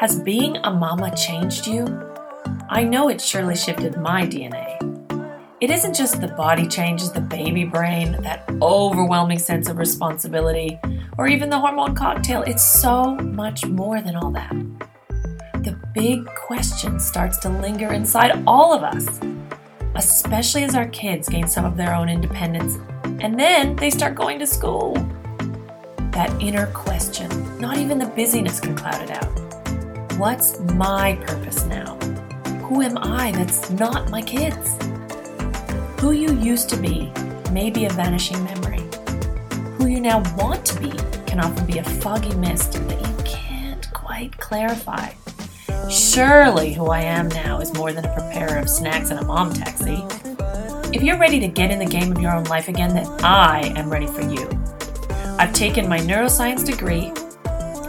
Has being a mama changed you? I know it surely shifted my DNA. It isn't just the body changes, the baby brain, that overwhelming sense of responsibility, or even the hormone cocktail. It's so much more than all that. The big question starts to linger inside all of us, especially as our kids gain some of their own independence and then they start going to school. That inner question, not even the busyness can cloud it out. What's my purpose now? Who am I that's not my kids? Who you used to be may be a vanishing memory. Who you now want to be can often be a foggy mist that you can't quite clarify. Surely who I am now is more than a preparer of snacks and a mom taxi. If you're ready to get in the game of your own life again, then I am ready for you. I've taken my neuroscience degree,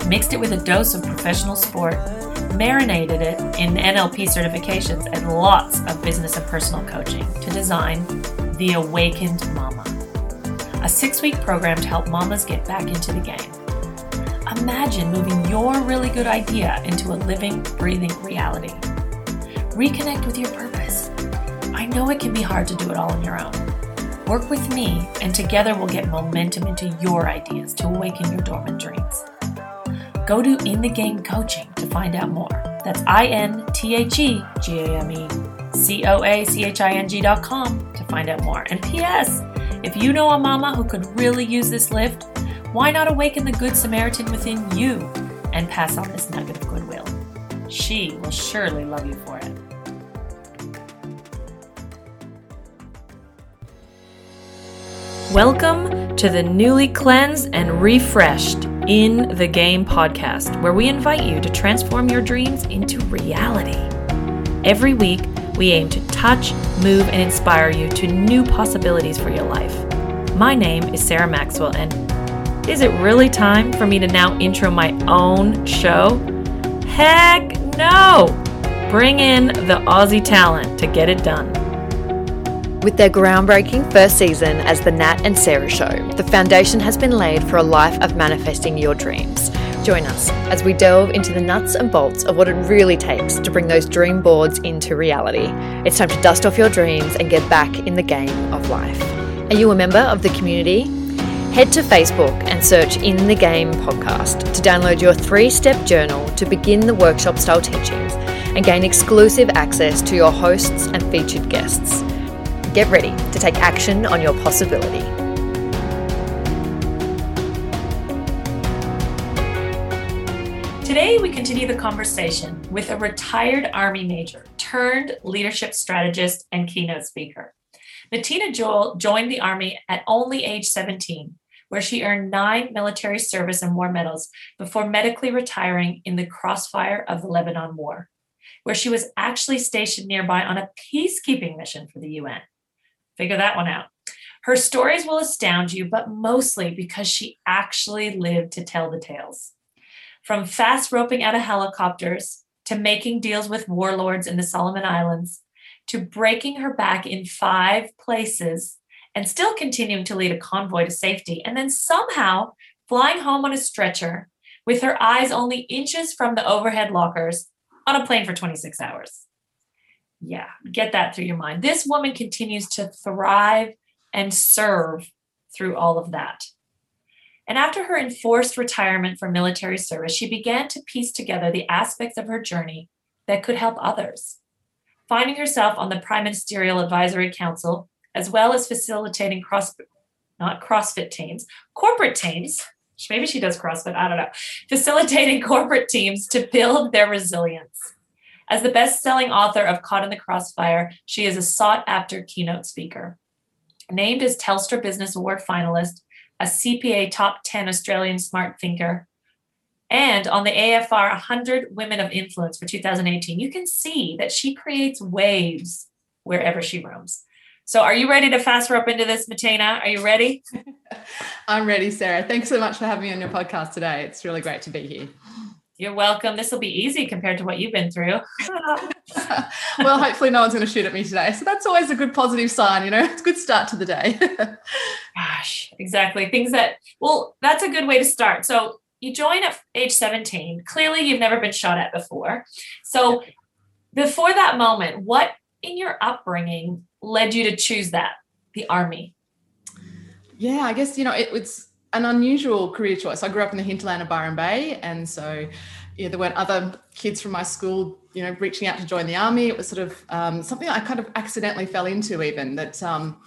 mixed it with a dose of professional sport, marinated it in NLP certifications and lots of business and personal coaching to design The Awakened Mama, a six week program to help mamas get back into the game. Imagine moving your really good idea into a living, breathing reality. Reconnect with your purpose. I know it can be hard to do it all on your own. Work with me, and together we'll get momentum into your ideas to awaken your dormant dreams. Go to In the Game Coaching to find out more. That's I N T H E G A M E C O A C H I N G dot com to find out more. And P.S. If you know a mama who could really use this lift, why not awaken the Good Samaritan within you and pass on this nugget of goodwill? She will surely love you for it. Welcome to the newly cleansed and refreshed In the Game podcast, where we invite you to transform your dreams into reality. Every week, we aim to touch, move, and inspire you to new possibilities for your life. My name is Sarah Maxwell, and is it really time for me to now intro my own show? Heck no! Bring in the Aussie talent to get it done. With their groundbreaking first season as The Nat and Sarah Show, the foundation has been laid for a life of manifesting your dreams. Join us as we delve into the nuts and bolts of what it really takes to bring those dream boards into reality. It's time to dust off your dreams and get back in the game of life. Are you a member of the community? Head to Facebook and search In the Game podcast to download your three step journal to begin the workshop style teachings and gain exclusive access to your hosts and featured guests. Get ready to take action on your possibility. Today, we continue the conversation with a retired Army major turned leadership strategist and keynote speaker. Matina Jewell joined the Army at only age 17, where she earned nine military service and war medals before medically retiring in the crossfire of the Lebanon War, where she was actually stationed nearby on a peacekeeping mission for the UN. Figure that one out. Her stories will astound you, but mostly because she actually lived to tell the tales. From fast roping out of helicopters to making deals with warlords in the Solomon Islands to breaking her back in five places and still continuing to lead a convoy to safety, and then somehow flying home on a stretcher with her eyes only inches from the overhead lockers on a plane for 26 hours. Yeah, get that through your mind. This woman continues to thrive and serve through all of that. And after her enforced retirement from military service, she began to piece together the aspects of her journey that could help others. Finding herself on the Prime Ministerial Advisory Council, as well as facilitating cross, not CrossFit teams, corporate teams. Maybe she does CrossFit, I don't know. Facilitating corporate teams to build their resilience. As the best selling author of Caught in the Crossfire, she is a sought after keynote speaker. Named as Telstra Business Award finalist, a CPA Top 10 Australian Smart Thinker, and on the AFR 100 Women of Influence for 2018, you can see that she creates waves wherever she roams. So, are you ready to fast rope into this, Matina? Are you ready? I'm ready, Sarah. Thanks so much for having me on your podcast today. It's really great to be here. You're welcome. This will be easy compared to what you've been through. well, hopefully, no one's going to shoot at me today. So that's always a good positive sign, you know, it's a good start to the day. Gosh, exactly. Things that, well, that's a good way to start. So you join at age 17. Clearly, you've never been shot at before. So, before that moment, what in your upbringing led you to choose that, the army? Yeah, I guess, you know, it was an unusual career choice. I grew up in the hinterland of Byron Bay. And so, yeah, there weren't other kids from my school, you know, reaching out to join the army. It was sort of um, something I kind of accidentally fell into, even that um,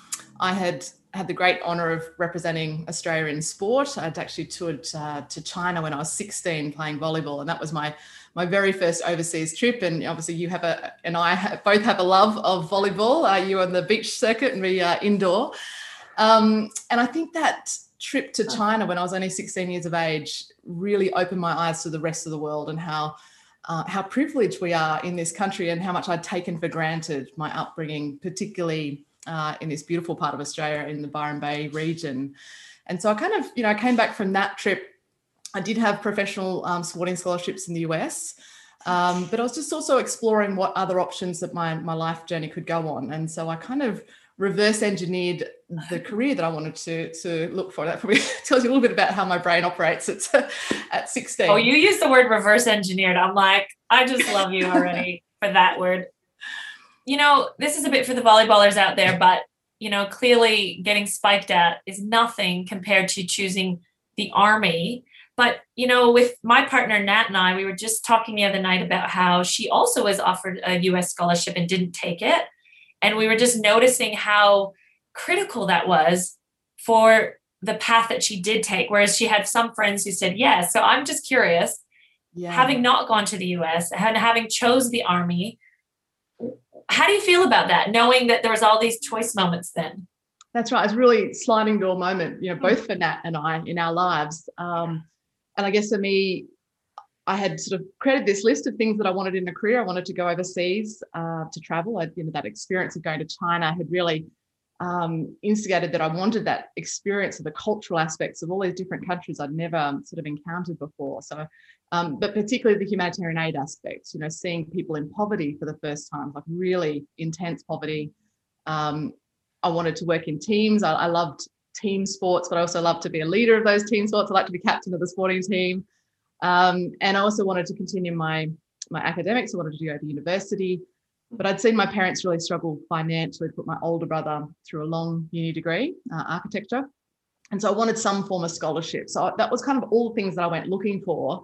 I had had the great honor of representing Australia in sport. I'd actually toured uh, to China when I was 16 playing volleyball, and that was my my very first overseas trip. And obviously, you have a and I have, both have a love of volleyball. Uh, you on the beach circuit and we uh, indoor. Um, and I think that trip to China when I was only 16 years of age really opened my eyes to the rest of the world and how uh, how privileged we are in this country and how much I'd taken for granted my upbringing, particularly uh, in this beautiful part of Australia in the Byron Bay region. And so I kind of, you know, I came back from that trip. I did have professional um, sporting scholarships in the US, um, but I was just also exploring what other options that my my life journey could go on. And so I kind of reverse engineered the career that I wanted to to look for. That probably tells you a little bit about how my brain operates at at 16. Oh, you use the word reverse engineered. I'm like, I just love you already for that word you know, this is a bit for the volleyballers out there, but you know, clearly getting spiked at is nothing compared to choosing the army. But you know, with my partner Nat and I, we were just talking the other night about how she also was offered a US scholarship and didn't take it. And we were just noticing how critical that was for the path that she did take. Whereas she had some friends who said yes. So I'm just curious, yeah. having not gone to the US and having chose the army, how do you feel about that, knowing that there was all these choice moments then? That's right. It's really sliding door moment, you know, both for Nat and I in our lives. Um, and I guess for me, I had sort of created this list of things that I wanted in a career. I wanted to go overseas uh, to travel. I, you know, that experience of going to China had really um, instigated that I wanted that experience of the cultural aspects of all these different countries I'd never sort of encountered before. So um, but particularly the humanitarian aid aspects, you know, seeing people in poverty for the first time, like really intense poverty. Um, I wanted to work in teams. I, I, loved team sports, but I also loved to be a leader of those team sports. I like to be captain of the sporting team. Um, and I also wanted to continue my my academics. I wanted to go to university, but I'd seen my parents really struggle financially to put my older brother through a long uni degree, uh, architecture. And so I wanted some form of scholarship. So that was kind of all the things that I went looking for.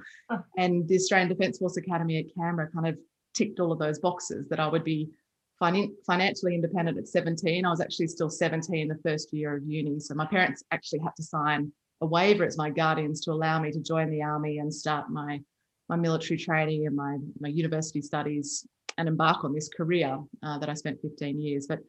And the Australian Defence Force Academy at Canberra kind of ticked all of those boxes that I would be fin- financially independent at 17. I was actually still 17 the first year of uni. So my parents actually had to sign a waiver as my guardians to allow me to join the army and start my my military training and my my university studies and embark on this career uh, that I spent 15 years. But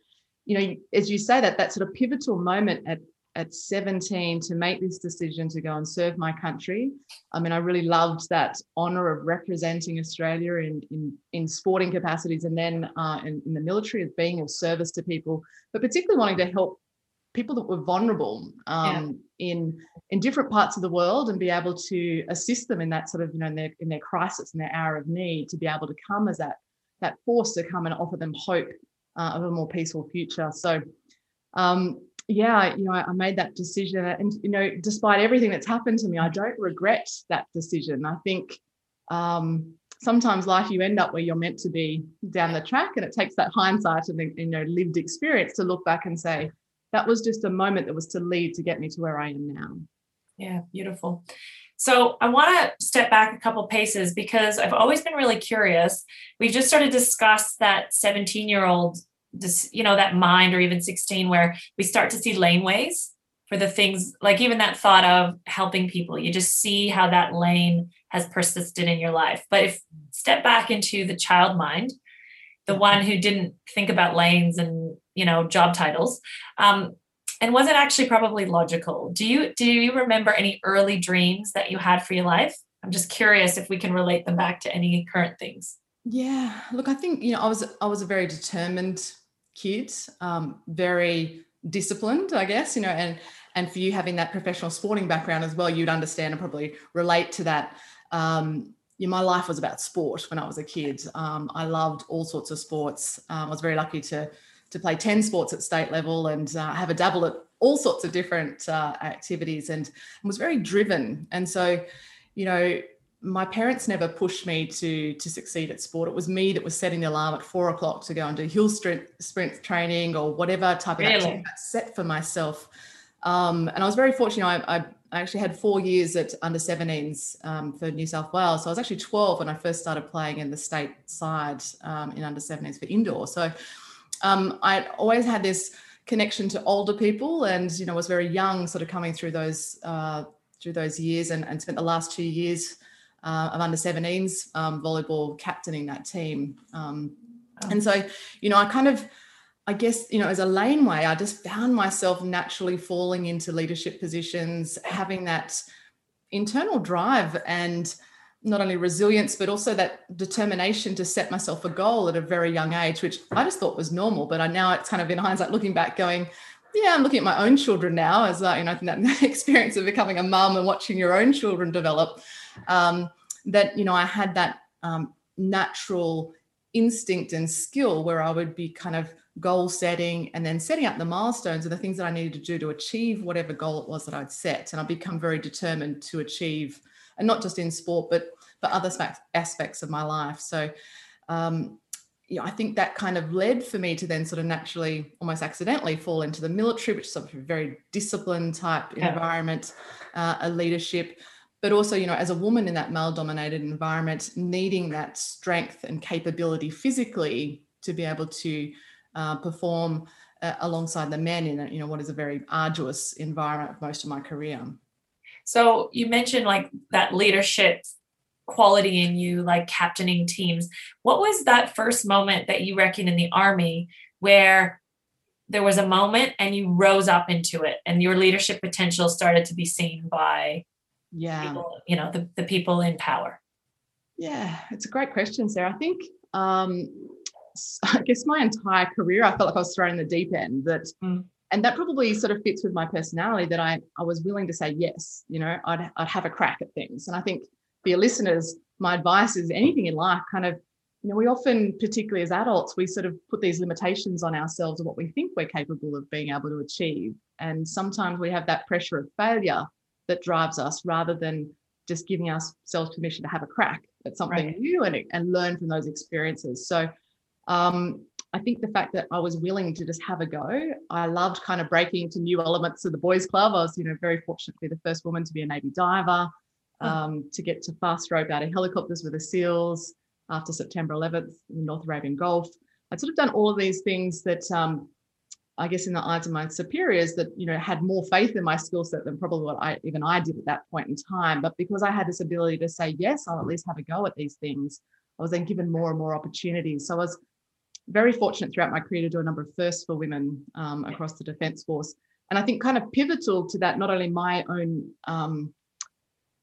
you know, as you say that that sort of pivotal moment at at 17 to make this decision to go and serve my country. I mean, I really loved that honor of representing Australia in, in, in sporting capacities and then uh, in, in, the military as being of service to people, but particularly wanting to help people that were vulnerable um, yeah. in in different parts of the world and be able to assist them in that sort of you know in their in their crisis and their hour of need to be able to come as that that force to come and offer them hope uh, of a more peaceful future. So um, yeah, you know, I, made that decision. And, you know, despite everything that's happened to me, I don't regret that decision. I think um, sometimes life you end up where you're meant to be down the track. And it takes that hindsight and, the, you know, lived experience to look back and say, that was just a moment that was to lead to get me to where I am now. Yeah, beautiful. So I want to step back a couple paces because I've always been really curious. We've just started to discuss that 17 year old you know that mind or even 16 where we start to see laneways for the things like even that thought of helping people you just see how that lane has persisted in your life but if step back into the child mind the one who didn't think about lanes and you know job titles um, and was it actually probably logical do you do you remember any early dreams that you had for your life i'm just curious if we can relate them back to any current things yeah look i think you know i was i was a very determined kid um, very disciplined, I guess, you know, and and for you having that professional sporting background as well, you'd understand and probably relate to that. Um, yeah, my life was about sport when I was a kid. Um, I loved all sorts of sports. Um, I was very lucky to to play ten sports at state level and uh, have a dabble at all sorts of different uh, activities, and, and was very driven. And so, you know, my parents never pushed me to to succeed at sport. It was me that was setting the alarm at four o'clock to go and do hill sprint, sprint training or whatever type of really? activity I set for myself. Um, and I was very fortunate. I, I, actually had four years at under 17s um, for New South Wales. So I was actually 12 when I first started playing in the state side um, in under 17s for indoor. So um, I always had this connection to older people, and you know was very young, sort of coming through those uh, through those years, and, and spent the last two years uh, of under 17s um, volleyball captaining that team. Um, oh. And so, you know, I kind of, I guess, you know, as a laneway, I just found myself naturally falling into leadership positions, having that internal drive and not only resilience, but also that determination to set myself a goal at a very young age, which I just thought was normal. But I now it's kind of in hindsight looking back, going, yeah, I'm looking at my own children now as uh, you know, that experience of becoming a mum and watching your own children develop um, that you know I had that um, natural instinct and skill where I would be kind of goal setting and then setting up the milestones and the things that I needed to do to achieve whatever goal it was that I'd set. And I'd become very determined to achieve, and not just in sport, but but other aspects of my life. So, um, you know, I think that kind of led for me to then sort of naturally, almost accidentally, fall into the military, which is a very disciplined type yeah. environment, uh, a leadership but also you know as a woman in that male dominated environment needing that strength and capability physically to be able to uh, perform uh, alongside the men in you know what is a very arduous environment most of my career so you mentioned like that leadership quality in you like captaining teams. What was that first moment that you reckon in the army where there was a moment and you rose up into it and your leadership potential started to be seen by yeah. people, you know the, the people in power? Yeah it's a great question sarah. I think um i guess my entire career i felt like i was thrown in the deep end that mm. And that probably sort of fits with my personality that i i was willing to say yes you know i'd, I'd have a crack at things and i think for your listeners my advice is anything in life kind of you know we often particularly as adults we sort of put these limitations on ourselves of what we think we're capable of being able to achieve and sometimes we have that pressure of failure that drives us rather than just giving ourselves permission to have a crack at something right. new and, and learn from those experiences. So um, I think the fact that I was willing to just have a go, I loved kind of breaking into new elements of the boys' club. I was, you know, very fortunate to be the first woman to be a Navy diver, um, to get to fast rope out of helicopters with the SEALs after September 11th in the North Arabian Gulf. I'd sort of done all of these things that um, I guess in the eyes of my superiors that you know had more faith in my skill set than probably what I even I did at that point in time. But because I had this ability to say yes, I'll at least have a go at these things, I was then given more and more opportunities. So I was very fortunate throughout my career to do a number of firsts for women um, across the Defence Force, and I think kind of pivotal to that not only my own um,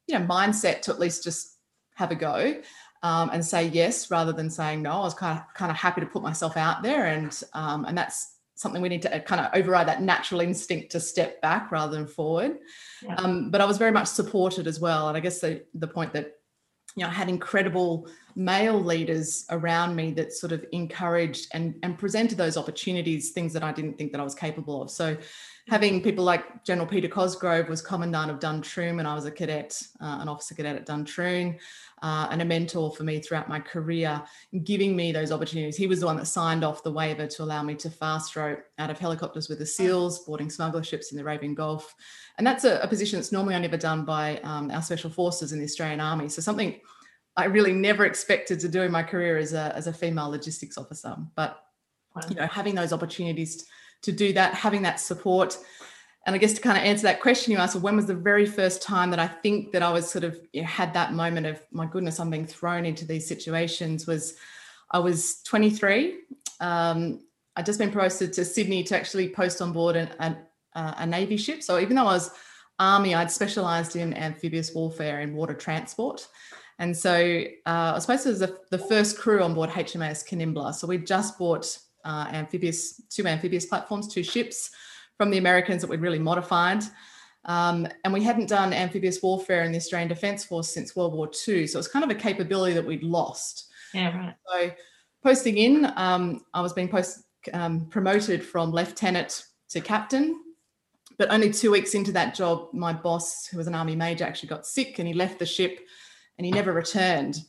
you know mindset to at least just have a go. Um, and say yes rather than saying no. I was kind of kind of happy to put myself out there, and um, and that's something we need to uh, kind of override that natural instinct to step back rather than forward. Yeah. Um, but I was very much supported as well. And I guess the, the point that, know, I had incredible male leaders around me that sort of encouraged and, and presented those opportunities, things that I didn't think that I was capable of. So having people like General Peter Cosgrove was Commandant of Duntroon and I was a cadet, uh, an officer cadet at Duntroon uh, and a mentor for me throughout my career, giving me those opportunities. He was the one that signed off the waiver to allow me to fast rope out of helicopters with the SEALs, boarding smuggler ships in the Arabian Gulf. And that's a, a position that's normally only ever done by um, our special forces in the Australian Army. So something I really never expected to do in my career as a, as a female logistics officer. But you know, having those opportunities to do that, having that support, and I guess to kind of answer that question you asked, when was the very first time that I think that I was sort of you know, had that moment of my goodness, I'm being thrown into these situations? Was I was 23. Um, I'd just been posted to Sydney to actually post on board an, an, uh, a navy ship. So even though I was army, I'd specialised in amphibious warfare and water transport. And so uh, I was supposed to be the, the first crew on board HMAS Kanimbla. So we just bought uh, amphibious two amphibious platforms, two ships from the Americans that we'd really modified. Um, and we hadn't done amphibious warfare in the Australian Defence Force since World War II. So it's kind of a capability that we'd lost. Yeah, right. So posting in, um, I was being post, um, promoted from lieutenant to captain. but only two weeks into that job, my boss, who was an army major, actually got sick and he left the ship and he never returned.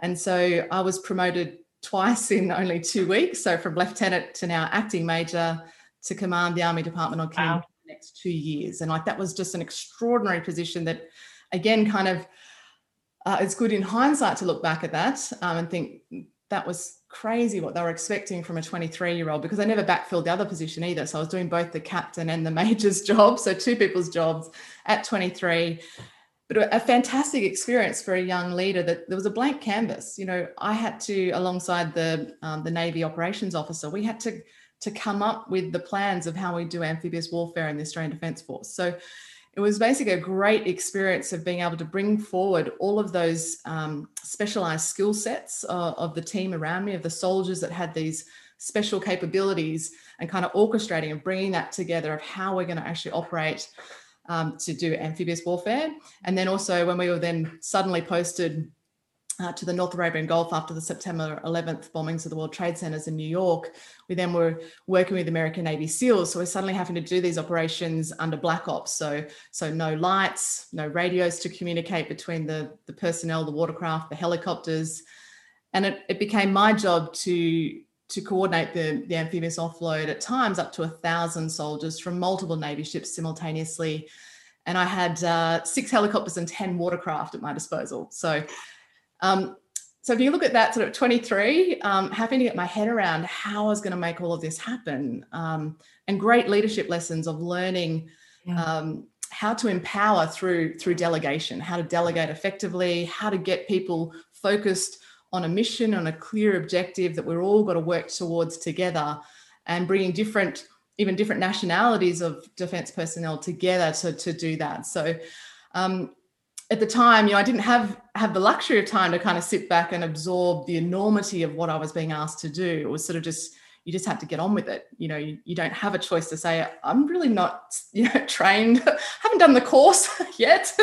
And so I was promoted twice in only two weeks. So from lieutenant to now acting major to command the Army Department on Command wow. the next two years. And like that was just an extraordinary position that, again, kind of uh, it's good in hindsight to look back at that um, and think that was crazy what they were expecting from a 23 year old because they never backfilled the other position either. So I was doing both the captain and the major's job. So two people's jobs at 23 but a fantastic experience for a young leader that there was a blank canvas. You know i had to alongside the um, the navy operations officer we had to to come up with the plans of how we do amphibious warfare in the australian defence force. So it was basically a great experience of being able to bring forward all of those um, specialized skill sets uh, of the team around me of the soldiers that had these special capabilities and kind of orchestrating and bringing that together of how we're going to actually operate um, to do amphibious warfare. And then also when we were then suddenly posted uh, to the North Arabian Gulf after the September 11th bombings of the World Trade Centers in New York, we then were working with American Navy SEALs. So we're suddenly having to do these operations under black ops. So, so no lights, no radios to communicate between the, the personnel, the watercraft, the helicopters. And it, it became my job to to coordinate the, the amphibious offload at times up to a thousand soldiers from multiple Navy ships simultaneously. And I had uh, six helicopters and 10 watercraft at my disposal. So, um, so if you look at that sort of 23, um, having to get my head around how I was going to make all of this happen, um, and great leadership lessons of learning yeah. Um, how to empower through through delegation, how to delegate effectively, how to get people focused on a mission, on a clear objective that we're all got to work towards together and bringing different, even different nationalities of defense personnel together to, to do that. So um, at the time, you know, I didn't have have the luxury of time to kind of sit back and absorb the enormity of what I was being asked to do. It was sort of just you just had to get on with it. You know, you, you don't have a choice to say, I'm really not, you know, trained, haven't done the course yet.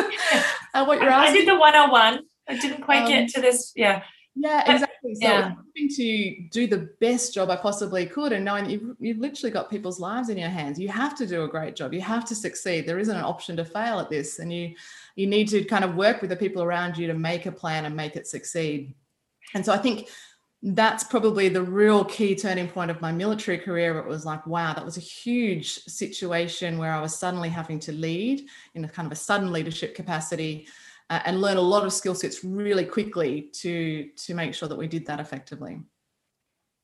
uh, what you're asking. I did the 101. I didn't quite um, get to this. Yeah. Yeah, exactly. So yeah. having to do the best job I possibly could and knowing you've, you've literally got people's lives in your hands. You have to do a great job. You have to succeed. There isn't an option to fail at this. And you you need to kind of work with the people around you to make a plan and make it succeed. And so I think that's probably the real key turning point of my military career. It was like, wow, that was a huge situation where I was suddenly having to lead in a kind of a sudden leadership capacity uh, and learn a lot of skill sets really quickly to to make sure that we did that effectively.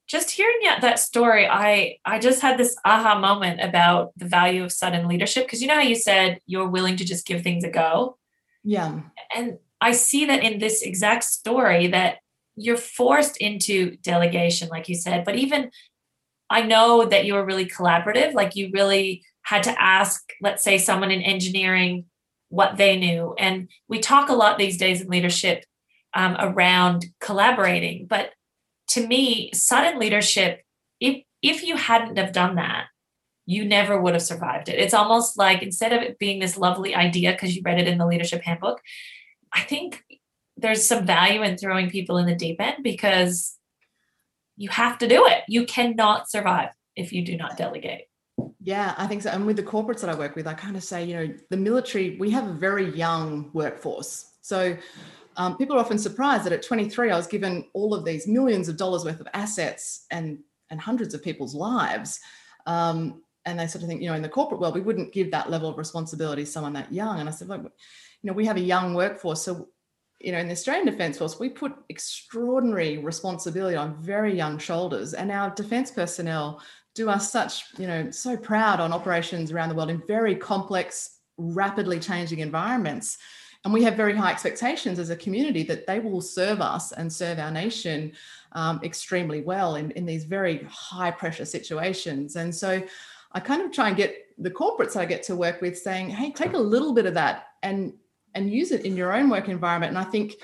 Just hearing that story i i just had this aha moment about the value of sudden leadership because you know how you said you're willing to just give things a go? Yeah. And i see that in this exact story that you're forced into delegation like you said but even i know that you were really collaborative like you really had to ask let's say someone in engineering what they knew. And we talk a lot these days in leadership um, around collaborating. But to me, sudden leadership, if if you hadn't have done that, you never would have survived it. It's almost like instead of it being this lovely idea because you read it in the leadership handbook, I think there's some value in throwing people in the deep end because you have to do it. You cannot survive if you do not delegate. Yeah, I think so. And with the corporates that I work with, I kind of say, you know, the military, we have a very young workforce. So um, people are often surprised that at 23, I was given all of these millions of dollars worth of assets and and hundreds of people's lives. Um, and they sort of think, you know, in the corporate world, we wouldn't give that level of responsibility to someone that young. And I said, look, you know, we have a young workforce. So, you know, in the Australian Defence Force, we put extraordinary responsibility on very young shoulders. And our defence personnel do us such, you know, so proud on operations around the world in very complex, rapidly changing environments. And we have very high expectations as a community that they will serve us and serve our nation um, extremely well in, in these very high pressure situations. And so I kind of try and get the corporates I get to work with saying, hey, take a little bit of that and and use it in your own work environment. And I think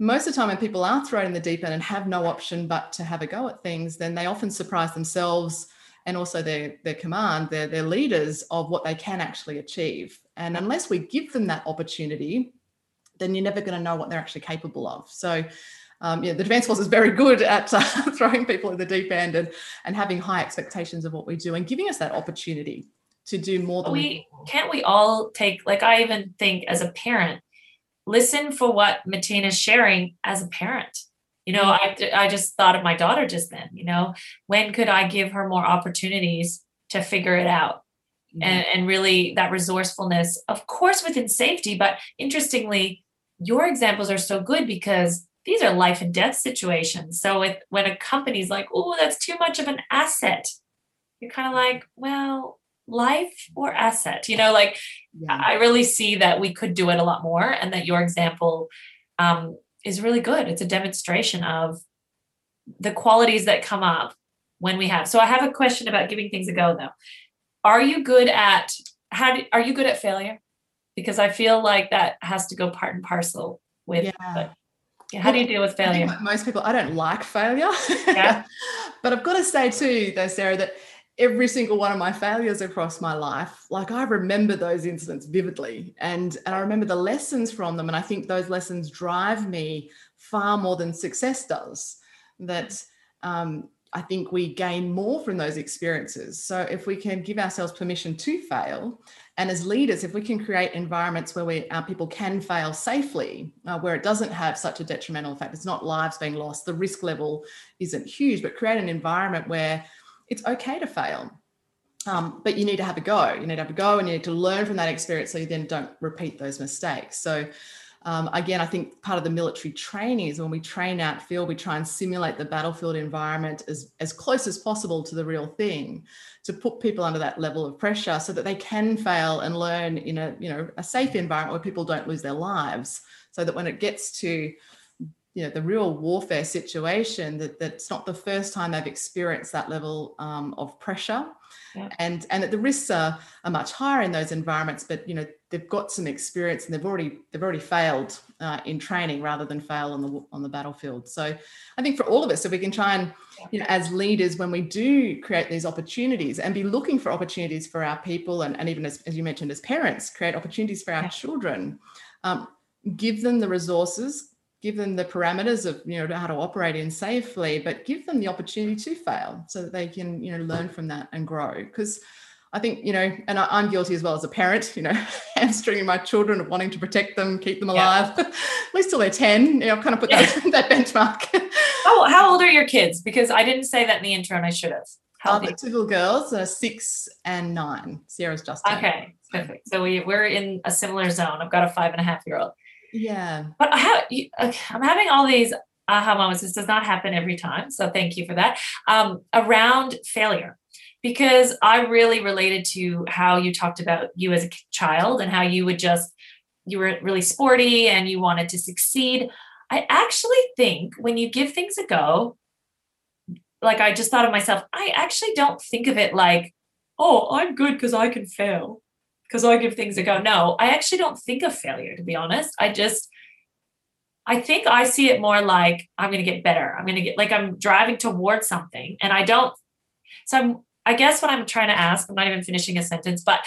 most of the time when people are thrown in the deep end and have no option but to have a go at things, then they often surprise themselves and also their, their command, their, their leaders of what they can actually achieve. And unless we give them that opportunity, then you're never going to know what they're actually capable of. So, um, yeah, the Defence Force is very good at uh, throwing people in the deep end and, and having high expectations of what we do and giving us that opportunity to do more than we can't we all take like I even think as a parent, listen for what Matina's sharing as a parent. You know, I I just thought of my daughter just then, you know, when could I give her more opportunities to figure it out? Mm-hmm. And, and really that resourcefulness, of course, within safety, but interestingly, your examples are so good because these are life and death situations. So if, when a company's like, oh, that's too much of an asset, you're kind of like, well, life or asset you know like yeah. i really see that we could do it a lot more and that your example um, is really good. It's a demonstration of the qualities that come up when we have. So i have a question about giving things a go though. Are you good at how do, are you good at failure? Because i feel like that has to go part and parcel with yeah. yeah how do you deal with failure? most people i don't like failure. Yeah. But i've got to say too though sarah that every single one of my failures across my life like i remember those incidents vividly and and i remember the lessons from them and i think those lessons drive me far more than success does. That um, i think we gain more from those experiences. So if we can give ourselves permission to fail and as leaders if we can create environments where we our people can fail safely uh, where it doesn't have such a detrimental effect it's not lives being lost the risk level isn't huge but create an environment where it's okay to fail. Um, but you need to have a go. You need to have a go and you need to learn from that experience so you then don't repeat those mistakes. So, um, again, I think part of the military training is when we train out field, we try and simulate the battlefield environment as, as close as possible to the real thing to put people under that level of pressure so that they can fail and learn in a you know a safe environment where people don't lose their lives so that when it gets to you know the real warfare situation that that's not the first time they've experienced that level um, of pressure yeah. and and that the risks are, are much higher in those environments but you know they've got some experience and they've already they've already failed uh, in training rather than fail on the on the battlefield so i think for all of us if we can try and you know as leaders when we do create these opportunities and be looking for opportunities for our people and, and even as, as you mentioned as parents create opportunities for our yeah. children um, give them the resources give them the parameters of you know how to operate in safely but give them the opportunity to fail so that they can you know learn from that and grow because I think, you know, and I, am guilty as well as a parent, you know, hamstringing my children of wanting to protect them, keep them alive, yeah. at least till they're 10. You know, I've kind of put that, that benchmark. oh how old are your kids? Because I didn't say that in the intro and I should have. How uh, two little girls, uh, six and nine. Sarah's just 10. Okay, perfect. So we, we're in a similar zone. I've got a five and a half year old. Yeah. But I have, I'm having all these aha moments. This does not happen every time. So thank you for that. Um, around failure, because I really related to how you talked about you as a child and how you would just, you were really sporty and you wanted to succeed. I actually think when you give things a go, like I just thought of myself, I actually don't think of it like, oh, I'm good because I can fail because I give things a go. No, I actually don't think of failure, to be honest. I just, I think I see it more like I'm going to get better. I'm going to get like I'm driving towards something and I don't. So I'm, I guess what I'm trying to ask, I'm not even finishing a sentence, but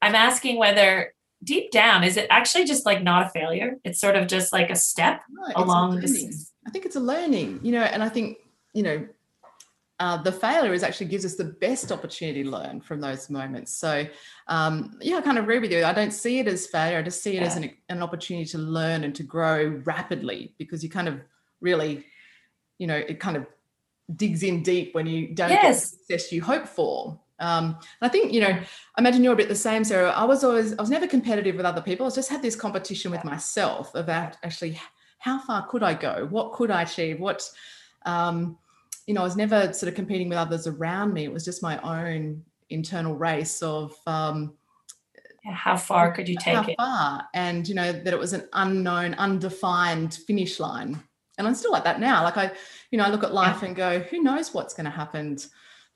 I'm asking whether deep down, is it actually just like not a failure? It's sort of just like a step no, along this. I think it's a learning, you know, and I think, you know, uh, the failure is actually gives us the best opportunity to learn from those moments. So, um, yeah, I kind of agree with you. I don't see it as failure. I just see it yeah. as an, an opportunity to learn and to grow rapidly because you kind of really, you know, it kind of digs in deep when you don't yes. get the success you hope for. Um, I think, you know, I imagine you're a bit the same, Sarah. I was always, I was never competitive with other people. I just had this competition with myself about actually how far could I go? What could I achieve? What, um, you know, I was never sort of competing with others around me. It was just my own internal race of um, how far could you take how it? Far, and you know that it was an unknown, undefined finish line. And I'm still like that now. Like I, you know, I look at life yeah. and go, who knows what's going to happen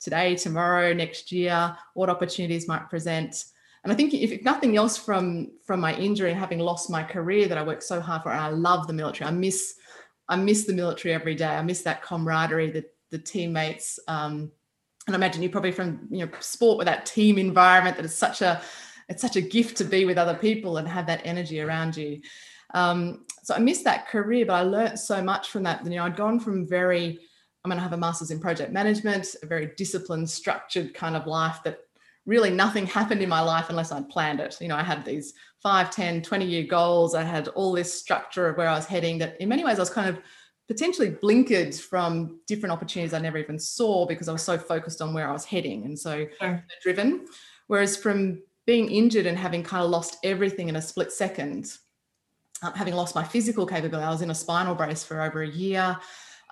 today, tomorrow, next year? What opportunities might present? And I think if nothing else from from my injury and having lost my career that I worked so hard for, and I love the military. I miss I miss the military every day. I miss that camaraderie, that the teammates. Um, and I imagine you probably from you know sport with that team environment that is such a it's such a gift to be with other people and have that energy around you. Um, so I missed that career, but I learned so much from that. You know, I'd gone from very I'm going to have a master's in project management, a very disciplined, structured kind of life that really nothing happened in my life unless I'd planned it. You know, I had these 5, 10, 20 year goals. I had all this structure of where I was heading that in many ways I was kind of potentially blinkered from different opportunities I never even saw because I was so focused on where I was heading and so sure. driven. Whereas from being injured and having kind of lost everything in a split second, uh, having lost my physical capability, I was in a spinal brace for over a year.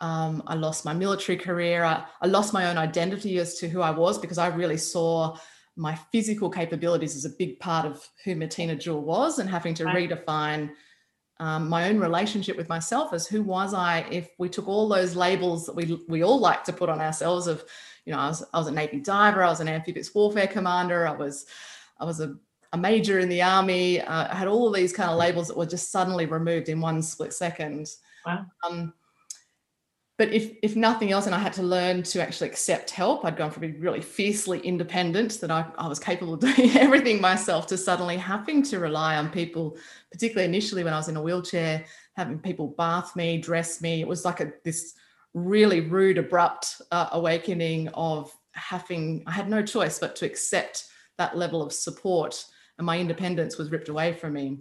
Um, I lost my military career. I, I, lost my own identity as to who I was because I really saw my physical capabilities as a big part of who Matina Jewell was and having to right. redefine um, my own relationship with myself as who was I if we took all those labels that we, we all like to put on ourselves of, you know, I was, I was a Navy diver, I was an amphibious warfare commander, I was, I was a, a major in the army. Uh, I had all of these kind of labels that were just suddenly removed in one split second. Wow. Um, but if if nothing else and i had to learn to actually accept help i'd gone from being really fiercely independent that I, I was capable of doing everything myself to suddenly having to rely on people particularly initially when i was in a wheelchair having people bath me dress me. It was like a this really rude abrupt uh, awakening of having i had no choice but to accept that level of support and my independence was ripped away from me.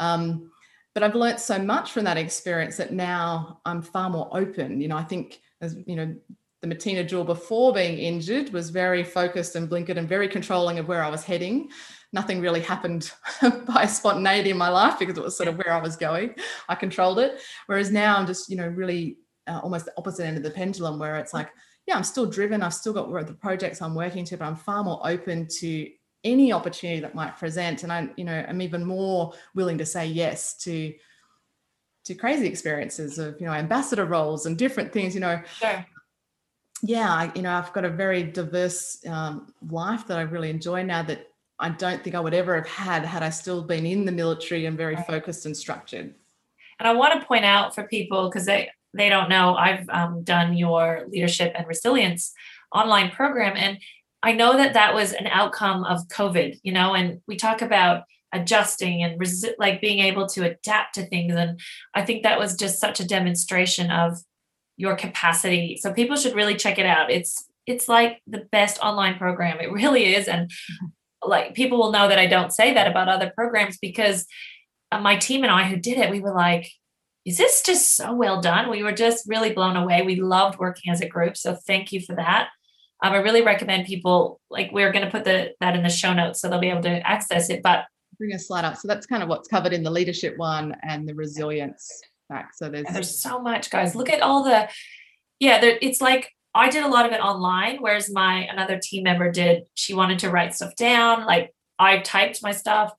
Um, but I've learnt so much from that experience that now I'm far more open. You know, I think as you know, the Matina Jewell before being injured was very focused and blinkered and very controlling of where I was heading. Nothing really happened by spontaneity in my life because it was sort of where I was going. I controlled it. Whereas now I'm just, you know, really uh, almost the opposite end of the pendulum where it's like, yeah, I'm still driven. I've still got the projects I'm working to, but I'm far more open to any opportunity that might present and i you know i'm even more willing to say yes to to crazy experiences of you know ambassador roles and different things you know sure. yeah I, you know i've got a very diverse um, life that i really enjoy now that i don't think i would ever have had had i still been in the military and very right. focused and structured and i want to point out for people because they they don't know i've um, done your leadership and resilience online program and I know that that was an outcome of COVID, you know, and we talk about adjusting and resi- like being able to adapt to things. And I think that was just such a demonstration of your capacity. So people should really check it out. It's it's like the best online program. It really is. And like people will know that I don't say that about other programs because uh, my team and I who did it, we were like, is this just so well done? We were just really blown away. We loved working as a group. So thank you for that. Um, I really recommend people like we're going to put the that in the show notes so they'll be able to access it. But bring a slide up. So that's kind of what's covered in the leadership one and the resilience back. So there's there's so much, guys. Look at all the yeah. There, it's like I did a lot of it online, whereas my another team member did. She wanted to write stuff down. Like I typed my stuff.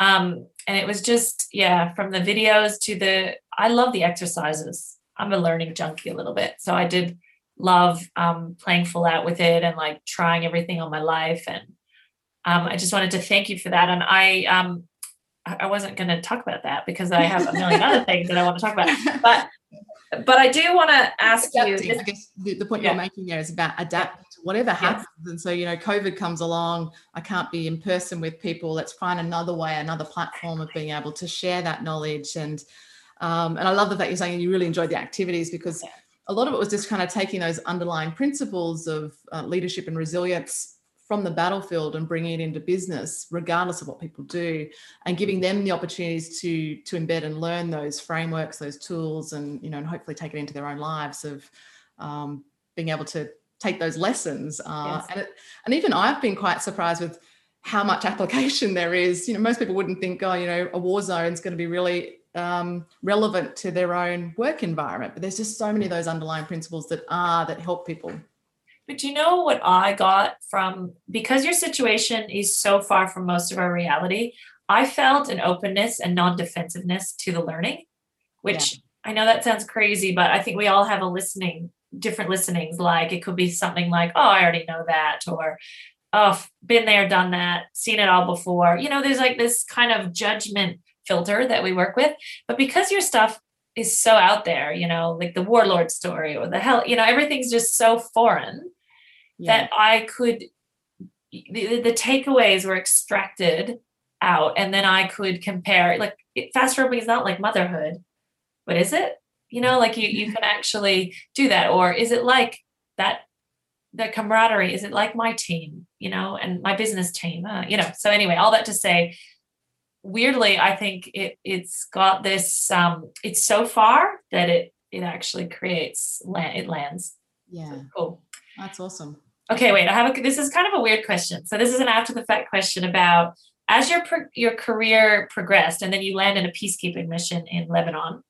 Um, and it was just yeah, from the videos to the I love the exercises. I'm a learning junkie a little bit. So I did love um, playing full out with it and like trying everything on my life. And um, I just wanted to thank you for that. And I, um, I wasn't going to talk about that because I have a million other things that I want to talk about. But, but I do want to ask Adapting, you. I guess the, the point yeah. you're making there is about adapting to whatever happens. Yes. And so, you know, COVID comes along. I can't be in person with people. Let's find another way, another platform of being able to share that knowledge. And um, and I love the fact you're saying you really enjoyed the activities because. Yeah a lot of it was just kind of taking those underlying principles of uh, leadership and resilience from the battlefield and bringing it into business regardless of what people do and giving them the opportunities to to embed and learn those frameworks those tools and you know and hopefully take it into their own lives of um, being able to take those lessons uh, yes. and, it, and even i've been quite surprised with how much application there is you know most people wouldn't think oh you know a war zone is going to be really um, relevant to their own work environment. But there's just so many of those underlying principles that are that help people. But you know what I got from because your situation is so far from most of our reality, I felt an openness and non-defensiveness to the learning, which yeah. I know that sounds crazy, but I think we all have a listening, different listenings. Like it could be something like, oh, I already know that, or oh, been there, done that, seen it all before. You know, there's like this kind of judgment filter that we work with. But because your stuff is so out there, you know, like the warlord story or the hell, you know, everything's just so foreign yeah. that I could, the, the takeaways were extracted out and then I could compare, like fast forwarding is not like motherhood, but is it? You know, like you, you can actually do that. Or is it like that the camaraderie? Is it like my team, you know, and my business team, uh, you know? So anyway, all that to say, weirdly, I think it it's got this. Um, it's so far that it it actually creates land. It lands. Yeah. So cool. That's awesome. Okay, wait. I have a. This is kind of a weird question. So this is an after the fact question about as your your career progressed, and then you land in a peacekeeping mission in Lebanon.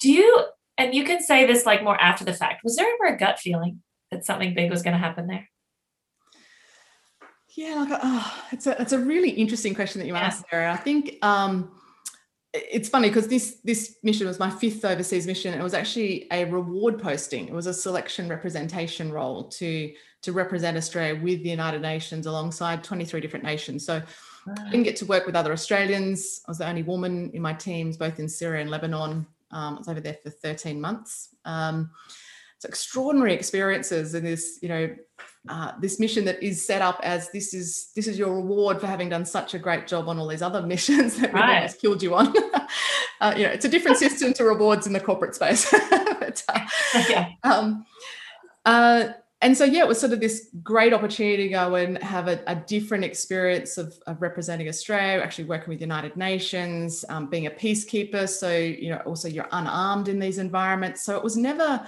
Do you? And you can say this like more after the fact. Was there ever a gut feeling that something big was going to happen there? Yeah, like, oh, it's a it's a really interesting question that you yeah. asked, Sarah. I think um, it's funny because this this mission was my fifth overseas mission. It was actually a reward posting. It was a selection representation role to to represent Australia with the United Nations alongside 23 different nations. So I didn't get to work with other Australians. I was the only woman in my teams, both in Syria and Lebanon. Um, I was over there for 13 months. Um, it's extraordinary experiences in this, you know, uh, this mission that is set up as this is this is your reward for having done such a great job on all these other missions that right. almost killed you on. uh, you know, it's a different system to rewards in the corporate space. but, uh, yeah. Um, uh, and so yeah, it was sort of this great opportunity to go and have a, a different experience of, of, representing Australia, actually working with United Nations, um, being a peacekeeper. So you know, also you're unarmed in these environments. So it was never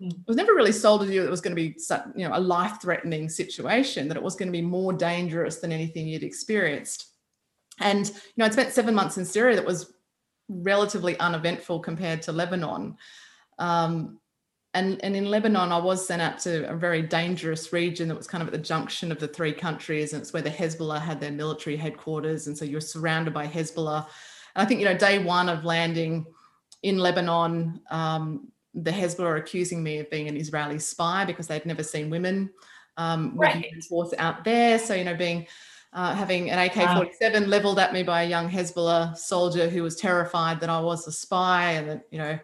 it was never really sold to you that it was going to be you know a life-threatening situation that it was going to be more dangerous than anything you'd experienced. And you know i'd spent seven months in syria that was relatively uneventful compared to lebanon. Um, and, and in lebanon i was sent out to a very dangerous region that was kind of at the junction of the three countries and it's where the hezbollah had their military headquarters and so you're surrounded by hezbollah. And i think you know day one of landing in lebanon um, the Hezbollah are accusing me of being an Israeli spy because they'd never seen women um, right. force out there. So, you know, being uh, having an AK 47 wow. leveled at me by a young Hezbollah soldier who was terrified that I was a spy and that, you know,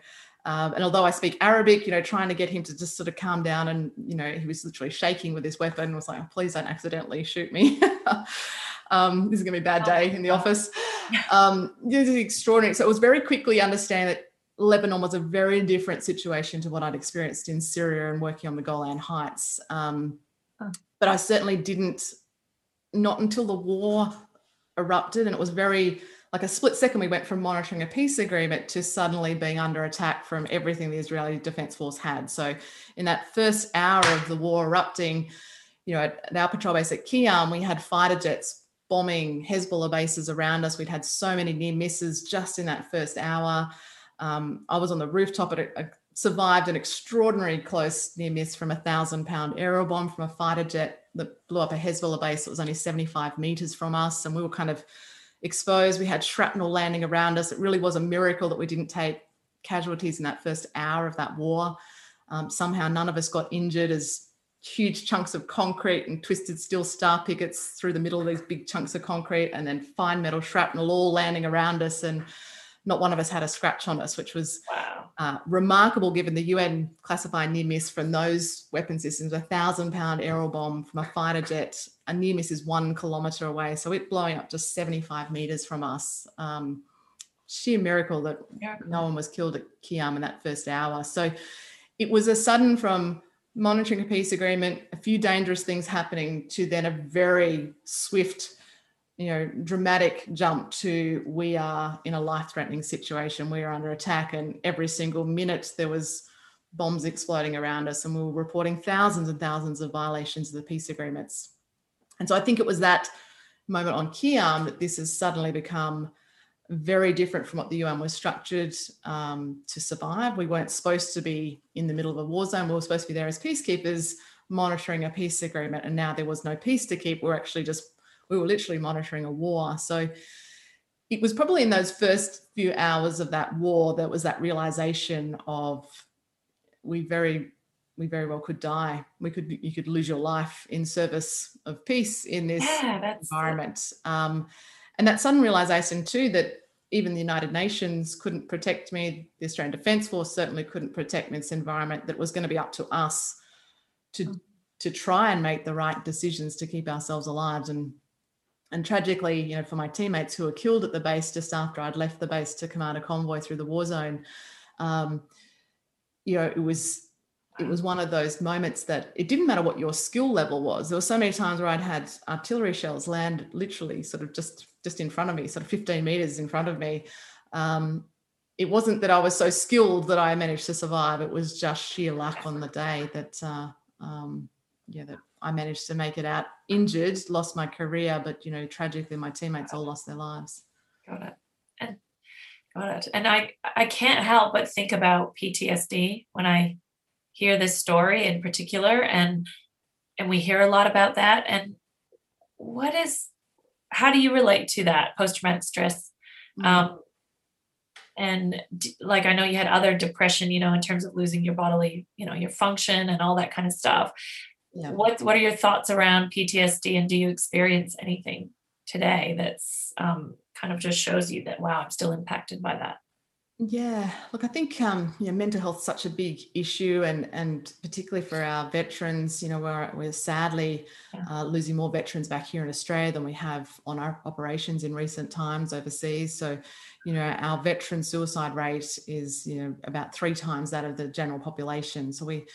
um, and although I speak Arabic, you know, trying to get him to just sort of calm down, and you know, he was literally shaking with his weapon. And was like, "Please don't accidentally shoot me. um, this is going to be a bad day in the office." Um, this is extraordinary. So it was very quickly understand that Lebanon was a very different situation to what I'd experienced in Syria and working on the Golan Heights. Um, oh. But I certainly didn't, not until the war erupted, and it was very like a split second, we went from monitoring a peace agreement to suddenly being under attack from everything the Israeli Defense Force had. So, in that first hour of the war erupting, you know, at our patrol base at Qiyam, we had fighter jets bombing Hezbollah bases around us. We'd had so many near misses just in that first hour. Um, I was on the rooftop at a, a, survived an extraordinary close near miss from a thousand pound aerial bomb from a fighter jet that blew up a Hezbollah base that was only 75 meters from us. And we were kind of exposed. We had shrapnel landing around us. It really was a miracle that we didn't take casualties in that first hour of that war. Um, somehow none of us got injured as huge chunks of concrete and twisted steel star pickets through the middle of these big chunks of concrete and then fine metal shrapnel all landing around us and not one of us had a scratch on us, which was wow. uh, remarkable given the UN classified near miss from those weapon systems, a thousand pound aerial bomb from a fighter jet. A near miss is one kilometer away. So it blowing up just 75 meters from us. Um, sheer miracle that miracle. no one was killed at Qiyam in that first hour. So it was a sudden from monitoring a peace agreement, a few dangerous things happening to then a very swift you know dramatic jump to we are in a life threatening situation we are under attack and every single minute there was bombs exploding around us and we were reporting thousands and thousands of violations of the peace agreements and so i think it was that moment on Qiyam that this has suddenly become very different from what the UN was structured um, to survive. We weren't supposed to be in the middle of a war zone. We were supposed to be there as peacekeepers monitoring a peace agreement. And now there was no peace to keep. We're actually just we were literally monitoring a war. So it was probably in those first few hours of that war that was that realization of we very we very well could die. We could you could lose your life in service of peace in this yeah, environment. Um, and that sudden realization too that even the United Nations couldn't protect me. The Australian Defence Force certainly couldn't protect me in this environment. That was going to be up to us to mm. to try and make the right decisions to keep ourselves alive. And and tragically, you know, for my teammates who were killed at the base just after I'd left the base to command a convoy through the war zone, um, you know, it was it was one of those moments that it didn't matter what your skill level was. There were so many times where I'd had artillery shells land literally sort of just just in front of me, sort of 15 meters in front of me. Um, it wasn't that I was so skilled that I managed to survive. It was just sheer luck on the day that uh, um, yeah that I managed to make it out injured, lost my career, but you know tragically my teammates all lost their lives. Got it. And got it. And I I can't help but think about PTSD when I hear this story in particular and and we hear a lot about that and what is how do you relate to that post-traumatic stress mm-hmm. um and like i know you had other depression you know in terms of losing your bodily you know your function and all that kind of stuff yeah. what what are your thoughts around ptsd and do you experience anything today that's um, kind of just shows you that wow i'm still impacted by that yeah, look, I think um, you know, mental health is such a big issue, and and particularly for our veterans, you know, we're we're sadly uh, losing more veterans back here in Australia than we have on our operations in recent times overseas. So, you know, our veteran suicide rate is you know about three times that of the general population. So we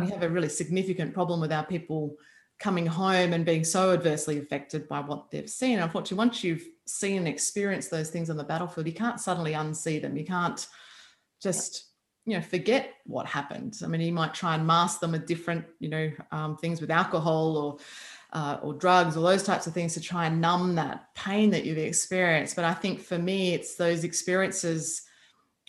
we have a really significant problem with our people coming home and being so adversely affected by what they've seen. Unfortunately, once you've seen and experienced those things on the battlefield, you can't suddenly unsee them. You can't just you know forget what happened. I mean, you might try and mask them with different you know um, things with alcohol or uh, or drugs or those types of things to try and numb that pain that you've experienced. But I think for me, it's those experiences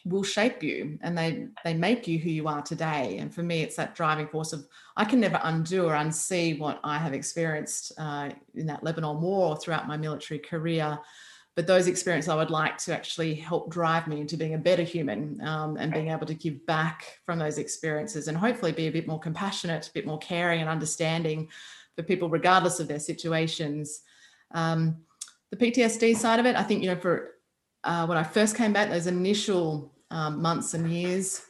will shape you and they they make you who you are today. And for me it's that driving force of i can never undo or unsee what i have experienced uh, in that lebanon war or throughout my military career. But those experiences i would like to actually help drive me into being a better human um, and being able to give back from those experiences and hopefully be a bit more compassionate a bit more caring and understanding for people regardless of their situations. Um, the ptsd side of it i think you know for uh, when I first came back, those initial um, months and years.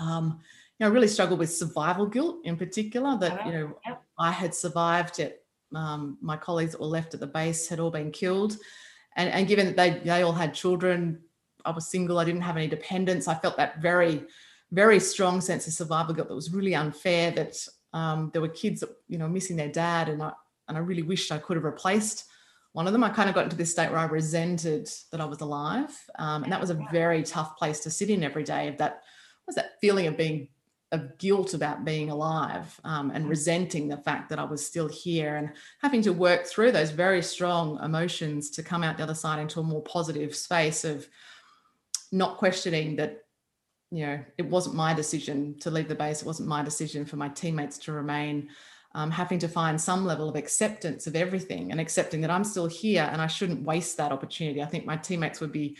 Um, you know, I really struggled with survival guilt in particular. That you know, yep. I had survived it. Um, my colleagues that were left at the base had all been killed, and, and given that they they all had children, I was single. I didn't have any dependents. I felt that very, very strong sense of survival guilt that was really unfair. That um, there were kids that you know missing their dad, and I and I really wished I could have replaced one of them. I kind of got into this state where I resented that I was alive, um, and that was a very tough place to sit in every day. Of that was that feeling of being of guilt about being alive um, and resenting the fact that I was still here and having to work through those very strong emotions to come out the other side into a more positive space of not questioning that you know it wasn't my decision to leave the base it wasn't my decision for my teammates to remain um, having to find some level of acceptance of everything and accepting that I'm still here and I shouldn't waste that opportunity. I think my teammates would be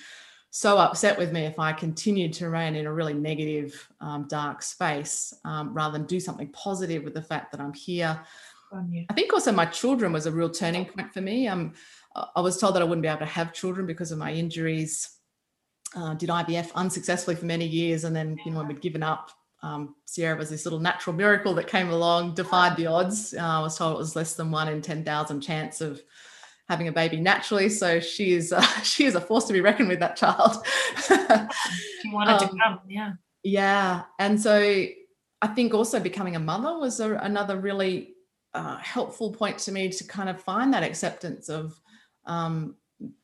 so upset with me if I continued to remain in a really negative, um, dark space um, rather than do something positive with the fact that I'm here. I think also my children was a real turning point for me. Um, I was told that I wouldn't be able to have children because of my injuries. Uh, did IVF unsuccessfully for many years, and then you know I'd given up um, Sierra was this little natural miracle that came along, defied the odds. Uh, I was told it was less than one in 10,000 chance of having a baby naturally. So she is, uh, she is a force to be reckoned with, that child. she wanted um, to come, yeah. Yeah. And so I think also becoming a mother was a, another really uh, helpful point to me to kind of find that acceptance of um,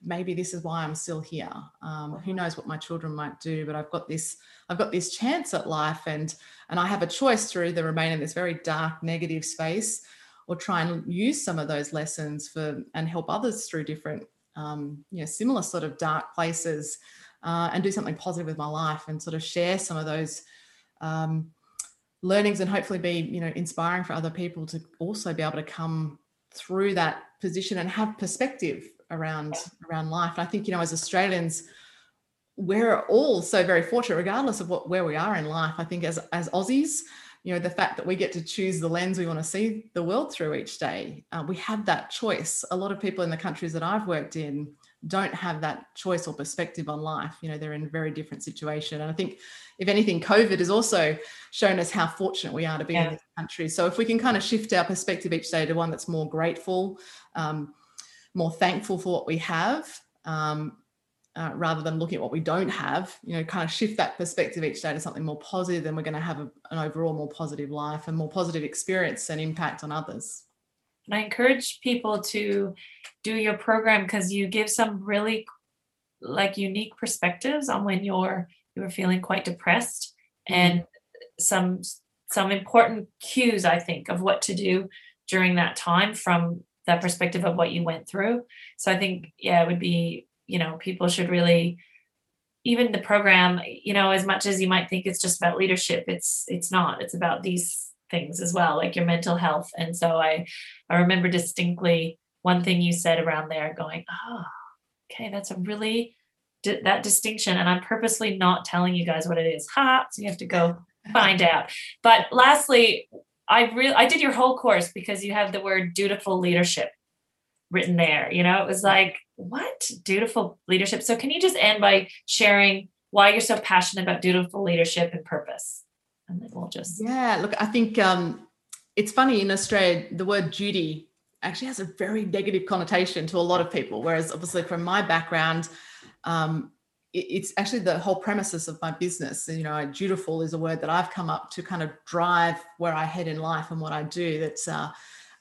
maybe this is why I'm still here. Um, who knows what my children might do, but I've got this, I've got this chance at life, and and I have a choice to either remain in this very dark, negative space, or try and use some of those lessons for and help others through different, um, you know, similar sort of dark places, uh, and do something positive with my life, and sort of share some of those. Um, learnings and hopefully be you know inspiring for other people to also be able to come through that position and have perspective around around life. And I think you know, as Australians, we're all so very fortunate, regardless of what where we are in life. I think as as Aussies, you know, the fact that we get to choose the lens we want to see the world through each day, uh, we have that choice. A lot of people in the countries that I've worked in don't have that choice or perspective on life. You know, they're in a very different situation. And I think, if anything, COVID has also shown us how fortunate we are to be yeah. in this country. So if we can kind of shift our perspective each day to one that's more grateful, um, more thankful for what we have, um, uh, rather than looking at what we don't have, you know, kind of shift that perspective each day to something more positive, then we're going to have a, an overall more positive life and more positive experience and impact on others. And I encourage people to do your program because you give some really like unique perspectives on when you're you're feeling quite depressed mm-hmm. and some some important cues I think of what to do during that time from that perspective of what you went through. So I think yeah, it would be you know people should really even the program you know as much as you might think it's just about leadership it's it's not. It's about these things as well like your mental health. And so i i remember distinctly one thing you said around there going oh okay that's a really that distinction. And i'm purposely not telling you guys what it is. Ha so you have to go find out. But lastly i really i did your whole course because you have the word dutiful leadership written there you know? It was like what? Dutiful leadership? So can you just end by sharing why you're so passionate about dutiful leadership and purpose? And then we'll just yeah look i think um it's funny in australia the word duty actually has a very negative connotation to a lot of people whereas obviously from my background um, it's actually the whole premises of my business you know dutiful is a word that i've come up to kind of drive where i head in life and what i do that's uh,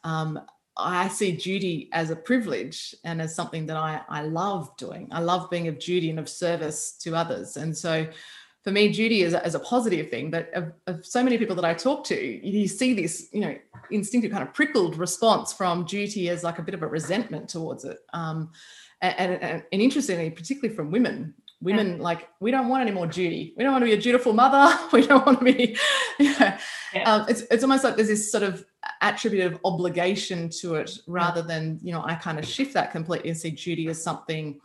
um, I see duty as a privilege and as something that I, I love doing. I love being of duty and of service to others. And so for me, duty is, is a positive thing, but of, of, so many people that I talk to, you see this, you know, instinctive kind of prickled response from duty as like a bit of a resentment towards it. Um, and, and, and interestingly, particularly from women, women yeah. like we don't want any more duty we don't want to be a dutiful mother we don't want to be you know, yeah. um, it's, it's almost like there's this sort of attribute of obligation to it rather than you know i kind of shift that completely and see duty as something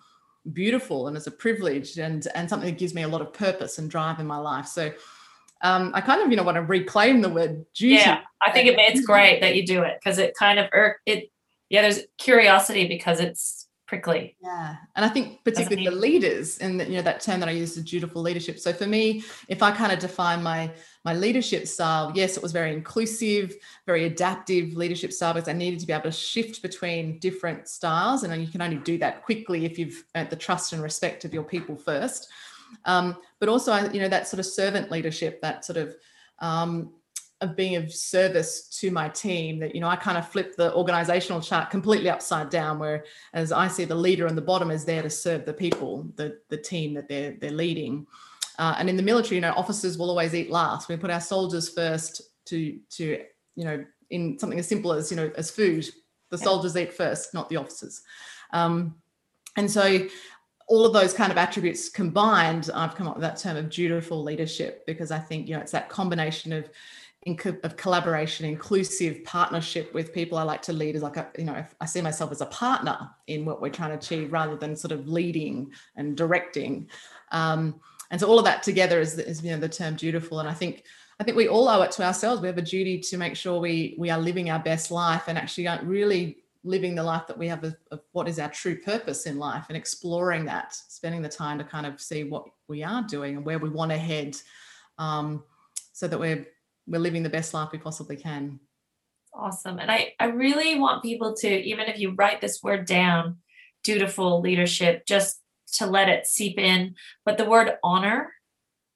beautiful and as a privilege and and something that gives me a lot of purpose and drive in my life so um, I kind of, you know, want to reclaim the word duty. Yeah, I think it, it's great that you do it because it kind of, it, yeah, there's curiosity because it's prickly. Yeah, and I think particularly the leaders, and you know that term that I used is dutiful leadership. So for me, if I kind of define my my leadership style, yes, it was very inclusive, very adaptive leadership style because I needed to be able to shift between different styles, and you can only do that quickly if you've earned the trust and respect of your people first. Um, but also, you know, that sort of servant leadership, that sort of um, of being of service to my team that you know i kind of flip the organizational chart completely upside down where as i see the leader on the bottom is there to serve the people the the team that they're they're leading. Uh, and in the military you know officers will always eat last. We put our soldiers first to to you know in something as simple as you know as food. The soldiers eat first not the officers. Um, and so all of those kind of attributes combined i've come up with that term of dutiful leadership because i think you know it's that combination of of collaboration, inclusive partnership with people I like to lead as like a, you know, I see myself as a partner in what we're trying to achieve rather than sort of leading and directing. Um, and so all of that together is, is, you know, the term dutiful. And I think, I think we all owe it to ourselves. We have a duty to make sure we, we are living our best life and actually aren't really living the life that we have of, of what is our true purpose in life and exploring that, spending the time to kind of see what we are doing and where we want to head. Um, so that we're we're living the best life we possibly can. Awesome. And I, I really want people to, even if you write this word down, dutiful leadership, just to let it seep in. But the word honor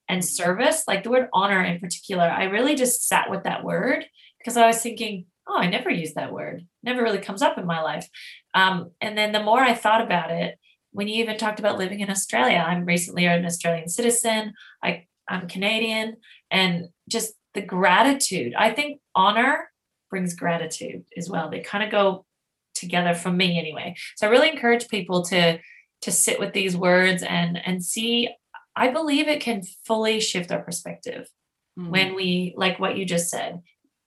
and service, like the word honor in particular, I really just sat with that word because I was thinking, oh, I never use that word. Never really comes up in my life. Um, and then the more I thought about it, when you even talked about living in Australia, I'm recently an Australian citizen. I, I'm Canadian, and just the gratitude. I think honor brings gratitude as well. They kind of go together for me anyway. So I really encourage people to to sit with these words and and see I believe it can fully shift our perspective mm-hmm. when we like what you just said.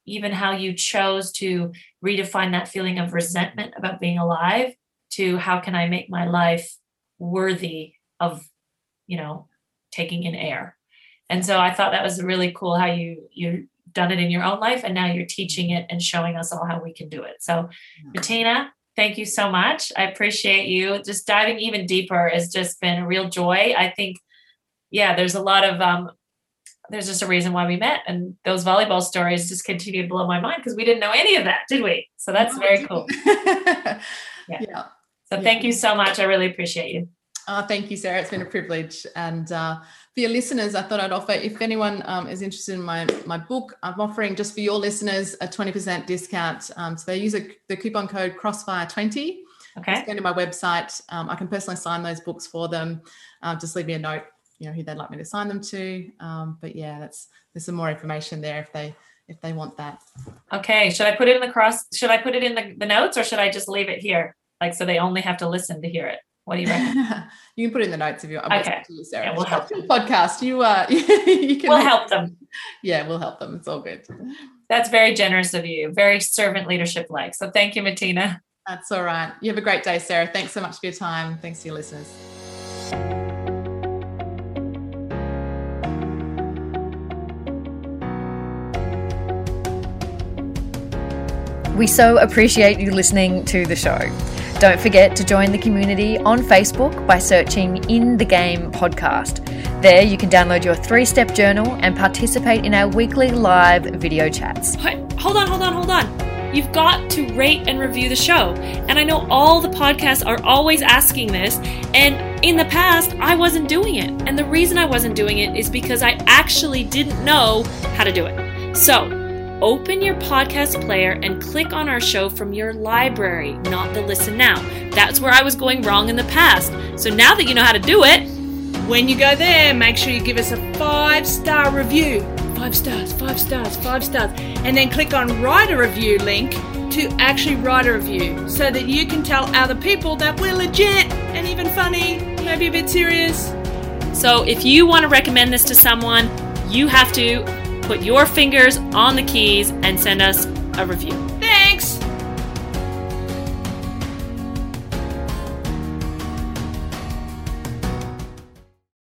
Even how you chose to redefine that feeling of resentment about being alive to how can I make my life worthy of, you know, taking in air and so I thought that was really cool how you you done it in your own life and now you're teaching it and showing us all how we can do it. So Matina, thank you so much. I appreciate you. Just diving even deeper has just been a real joy. I think yeah, there's a lot of um there's just a reason why we met and those volleyball stories just continue to blow my mind because we didn't know any of that did we so that's very cool yeah. yeah. so thank you so much i really appreciate you Oh, thank you, Sarah. It's been a privilege. And uh, for your listeners, I thought I'd offer if anyone um, is interested in my, my book, I'm offering just for your listeners a 20% discount. Um, so they use a, the coupon code Crossfire20. Okay. Just go to my website. Um, I can personally sign those books for them. Uh, just leave me a note, you know, who they'd like me to sign them to. Um, but yeah, that's there's some more information there if they if they want that. Okay. Should I put it in the cross? Should I put it in the, the notes or should I just leave it here? Like so they only have to listen to hear it. What do you reckon? you can put it in the notes if you want. Okay. You, Sarah. Yeah, we'll help Your podcast. You uh you can we'll help them. Yeah, we'll help them. It's all good. That's very generous of you. Very servant leadership like. So thank you, Matina. That's all right. You have a great day, Sarah. Thanks so much for your time. Thanks to your listeners. We so appreciate you listening to the show. Don't forget to join the community on Facebook by searching In the Game Podcast. There, you can download your three step journal and participate in our weekly live video chats. Hold on, hold on, hold on. You've got to rate and review the show. And I know all the podcasts are always asking this. And in the past, I wasn't doing it. And the reason I wasn't doing it is because I actually didn't know how to do it. So, open your podcast player and click on our show from your library, not the listen now. That's where I was going wrong in the past. So now that you know how to do it, when you go there, make sure you give us a five star review. Five stars, five stars, five stars. And then click on write a review link to actually write a review so that you can tell other people that we're legit and even funny, maybe a bit serious. So if you want to recommend this to someone, you have to put your fingers on the keys and send us a review. Thanks!